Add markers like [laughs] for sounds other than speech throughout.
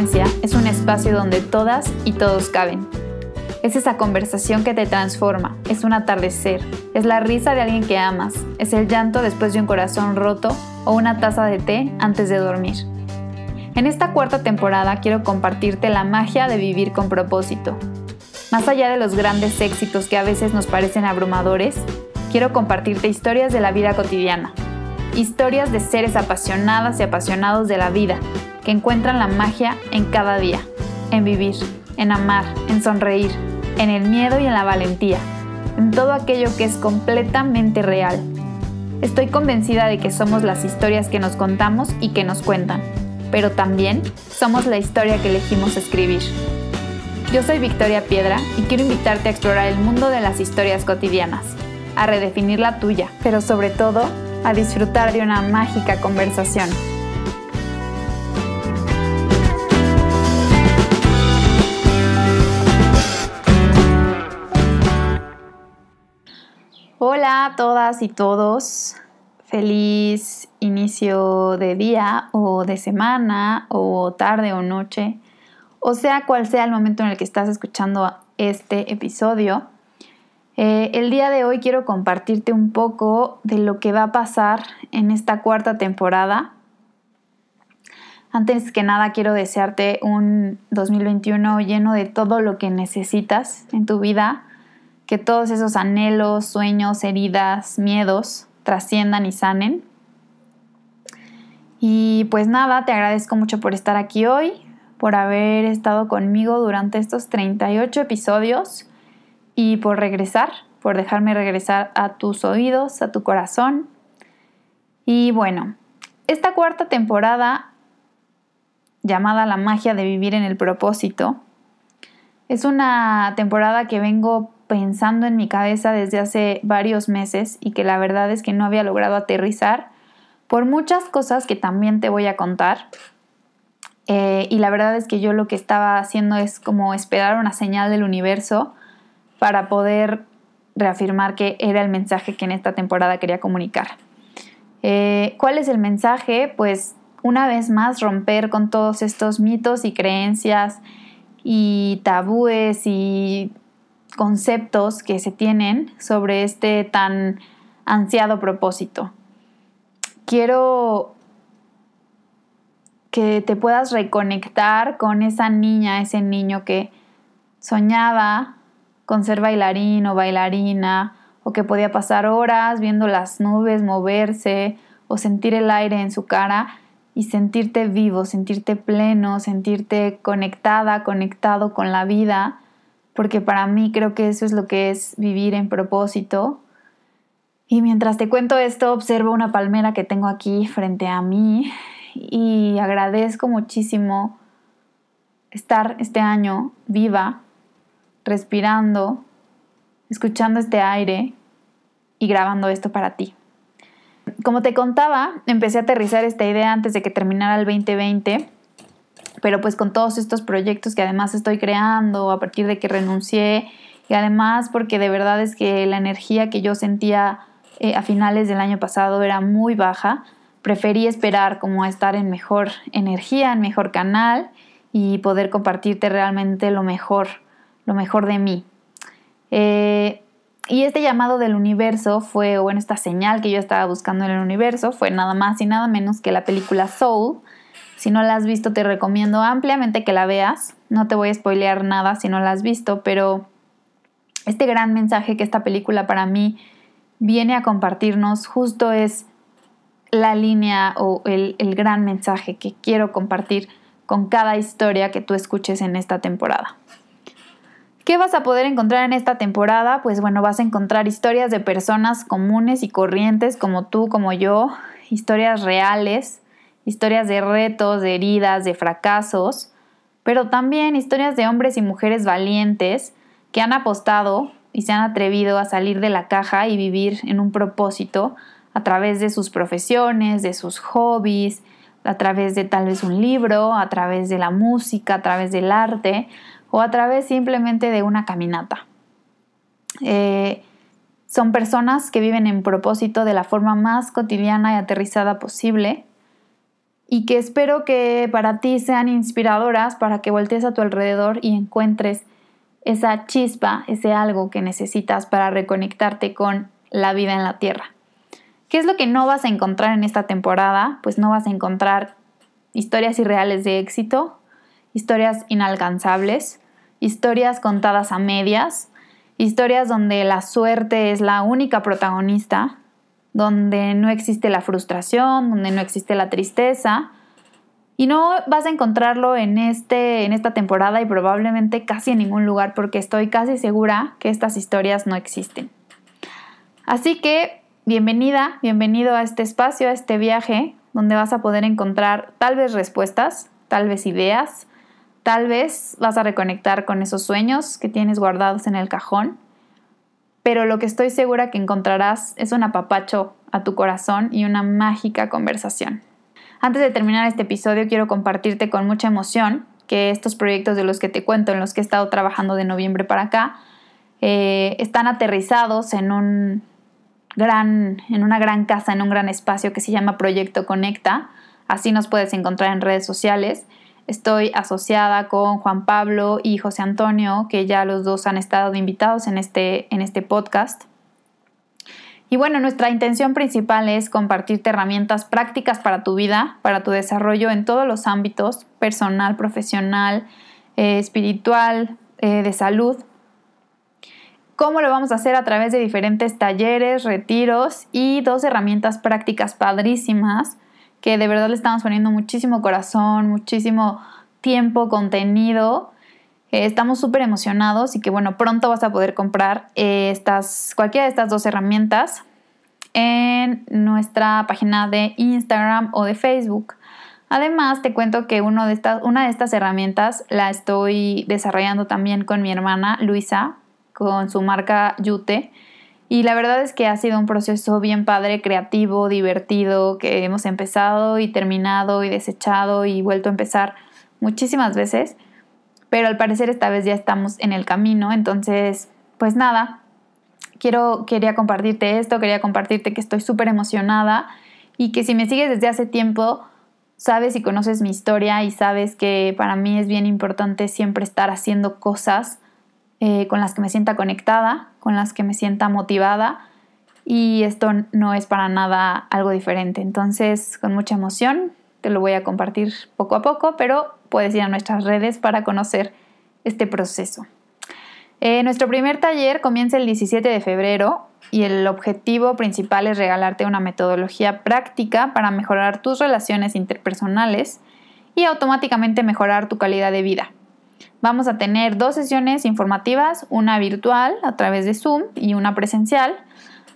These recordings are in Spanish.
Es un espacio donde todas y todos caben. Es esa conversación que te transforma, es un atardecer, es la risa de alguien que amas, es el llanto después de un corazón roto o una taza de té antes de dormir. En esta cuarta temporada quiero compartirte la magia de vivir con propósito. Más allá de los grandes éxitos que a veces nos parecen abrumadores, quiero compartirte historias de la vida cotidiana, historias de seres apasionadas y apasionados de la vida, que encuentran la magia en cada día, en vivir, en amar, en sonreír, en el miedo y en la valentía, en todo aquello que es completamente real. Estoy convencida de que somos las historias que nos contamos y que nos cuentan, pero también somos la historia que elegimos escribir. Yo soy Victoria Piedra y quiero invitarte a explorar el mundo de las historias cotidianas, a redefinir la tuya, pero sobre todo a disfrutar de una mágica conversación. Hola a todas y todos. Feliz inicio de día o de semana o tarde o noche. O sea cual sea el momento en el que estás escuchando este episodio. Eh, el día de hoy quiero compartirte un poco de lo que va a pasar en esta cuarta temporada. Antes que nada quiero desearte un 2021 lleno de todo lo que necesitas en tu vida, que todos esos anhelos, sueños, heridas, miedos trasciendan y sanen. Y pues nada, te agradezco mucho por estar aquí hoy, por haber estado conmigo durante estos 38 episodios y por regresar, por dejarme regresar a tus oídos, a tu corazón. Y bueno, esta cuarta temporada, llamada La magia de vivir en el propósito, es una temporada que vengo pensando en mi cabeza desde hace varios meses y que la verdad es que no había logrado aterrizar por muchas cosas que también te voy a contar. Eh, y la verdad es que yo lo que estaba haciendo es como esperar una señal del universo para poder reafirmar que era el mensaje que en esta temporada quería comunicar. Eh, ¿Cuál es el mensaje? Pues una vez más romper con todos estos mitos y creencias y tabúes y conceptos que se tienen sobre este tan ansiado propósito. Quiero que te puedas reconectar con esa niña, ese niño que soñaba con ser bailarín o bailarina, o que podía pasar horas viendo las nubes moverse o sentir el aire en su cara y sentirte vivo, sentirte pleno, sentirte conectada, conectado con la vida, porque para mí creo que eso es lo que es vivir en propósito. Y mientras te cuento esto, observo una palmera que tengo aquí frente a mí y agradezco muchísimo estar este año viva respirando, escuchando este aire y grabando esto para ti. Como te contaba, empecé a aterrizar esta idea antes de que terminara el 2020, pero pues con todos estos proyectos que además estoy creando a partir de que renuncié y además porque de verdad es que la energía que yo sentía eh, a finales del año pasado era muy baja, preferí esperar como a estar en mejor energía, en mejor canal y poder compartirte realmente lo mejor lo mejor de mí. Eh, y este llamado del universo fue, o bueno, esta señal que yo estaba buscando en el universo fue nada más y nada menos que la película Soul. Si no la has visto, te recomiendo ampliamente que la veas. No te voy a spoilear nada si no la has visto, pero este gran mensaje que esta película para mí viene a compartirnos justo es la línea o el, el gran mensaje que quiero compartir con cada historia que tú escuches en esta temporada. ¿Qué vas a poder encontrar en esta temporada? Pues bueno, vas a encontrar historias de personas comunes y corrientes como tú, como yo, historias reales, historias de retos, de heridas, de fracasos, pero también historias de hombres y mujeres valientes que han apostado y se han atrevido a salir de la caja y vivir en un propósito a través de sus profesiones, de sus hobbies, a través de tal vez un libro, a través de la música, a través del arte, o a través simplemente de una caminata. Eh, son personas que viven en propósito de la forma más cotidiana y aterrizada posible y que espero que para ti sean inspiradoras para que voltees a tu alrededor y encuentres esa chispa, ese algo que necesitas para reconectarte con la vida en la tierra. ¿Qué es lo que no vas a encontrar en esta temporada? Pues no vas a encontrar historias irreales de éxito, historias inalcanzables, historias contadas a medias, historias donde la suerte es la única protagonista, donde no existe la frustración, donde no existe la tristeza. Y no vas a encontrarlo en, este, en esta temporada y probablemente casi en ningún lugar porque estoy casi segura que estas historias no existen. Así que bienvenida, bienvenido a este espacio, a este viaje donde vas a poder encontrar tal vez respuestas, tal vez ideas, tal vez vas a reconectar con esos sueños que tienes guardados en el cajón pero lo que estoy segura que encontrarás es un apapacho a tu corazón y una mágica conversación. Antes de terminar este episodio quiero compartirte con mucha emoción que estos proyectos de los que te cuento, en los que he estado trabajando de noviembre para acá, eh, están aterrizados en un gran, en una gran casa, en un gran espacio que se llama Proyecto Conecta. Así nos puedes encontrar en redes sociales. Estoy asociada con Juan Pablo y José Antonio, que ya los dos han estado invitados en este, en este podcast. Y bueno, nuestra intención principal es compartirte herramientas prácticas para tu vida, para tu desarrollo en todos los ámbitos, personal, profesional, eh, espiritual, eh, de salud. ¿Cómo lo vamos a hacer? A través de diferentes talleres, retiros y dos herramientas prácticas padrísimas que de verdad le estamos poniendo muchísimo corazón, muchísimo tiempo, contenido. Eh, estamos súper emocionados y que bueno, pronto vas a poder comprar eh, estas, cualquiera de estas dos herramientas en nuestra página de Instagram o de Facebook. Además, te cuento que de una de estas herramientas la estoy desarrollando también con mi hermana Luisa, con su marca Yute. Y la verdad es que ha sido un proceso bien padre, creativo, divertido, que hemos empezado y terminado y desechado y vuelto a empezar muchísimas veces. Pero al parecer esta vez ya estamos en el camino. Entonces, pues nada, quiero, quería compartirte esto, quería compartirte que estoy súper emocionada y que si me sigues desde hace tiempo, sabes y conoces mi historia y sabes que para mí es bien importante siempre estar haciendo cosas eh, con las que me sienta conectada, con las que me sienta motivada y esto no es para nada algo diferente. Entonces, con mucha emoción, te lo voy a compartir poco a poco, pero puedes ir a nuestras redes para conocer este proceso. Eh, nuestro primer taller comienza el 17 de febrero y el objetivo principal es regalarte una metodología práctica para mejorar tus relaciones interpersonales y automáticamente mejorar tu calidad de vida. Vamos a tener dos sesiones informativas, una virtual a través de Zoom y una presencial.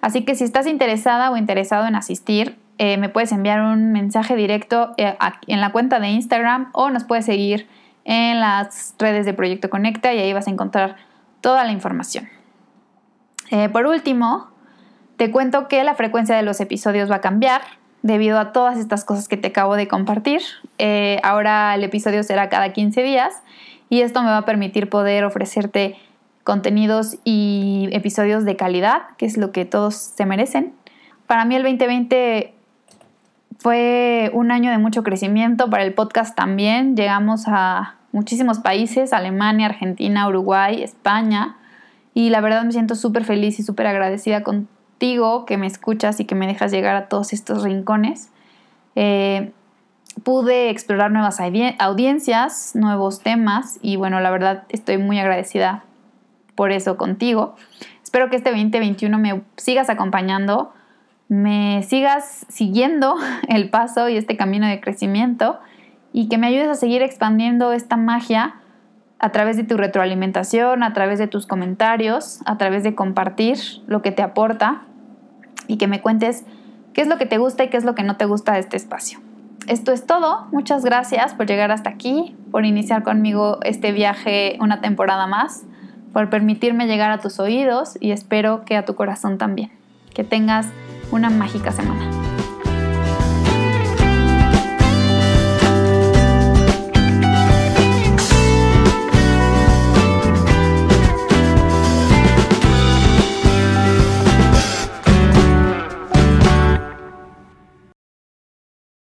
Así que si estás interesada o interesado en asistir, eh, me puedes enviar un mensaje directo eh, en la cuenta de Instagram o nos puedes seguir en las redes de Proyecto Conecta y ahí vas a encontrar toda la información. Eh, por último, te cuento que la frecuencia de los episodios va a cambiar debido a todas estas cosas que te acabo de compartir. ahora el episodio será cada 15 días y esto me va a permitir poder ofrecerte contenidos y episodios de calidad, que es lo que todos se merecen. Para mí el 2020 fue un año de mucho crecimiento, para el podcast también. Llegamos a muchísimos países, Alemania, Argentina, Uruguay, España, y la verdad me siento súper feliz y súper agradecida contigo que me escuchas y que me dejas llegar a todos estos rincones. Eh, pude explorar nuevas audiencias, nuevos temas y bueno, la verdad estoy muy agradecida por eso contigo. Espero que este 2021 me sigas acompañando, me sigas siguiendo [laughs] el paso y este camino de crecimiento y que me ayudes a seguir expandiendo esta magia a través de tu retroalimentación, a través de tus comentarios, a través de compartir lo que te aporta y que me cuentes qué es lo que te gusta y qué es lo que no te gusta de este espacio esto es todo. Muchas gracias por llegar hasta aquí, por iniciar conmigo este viaje una temporada más, por permitirme llegar a tus oídos y espero que a tu corazón también. Que tengas una mágica semana.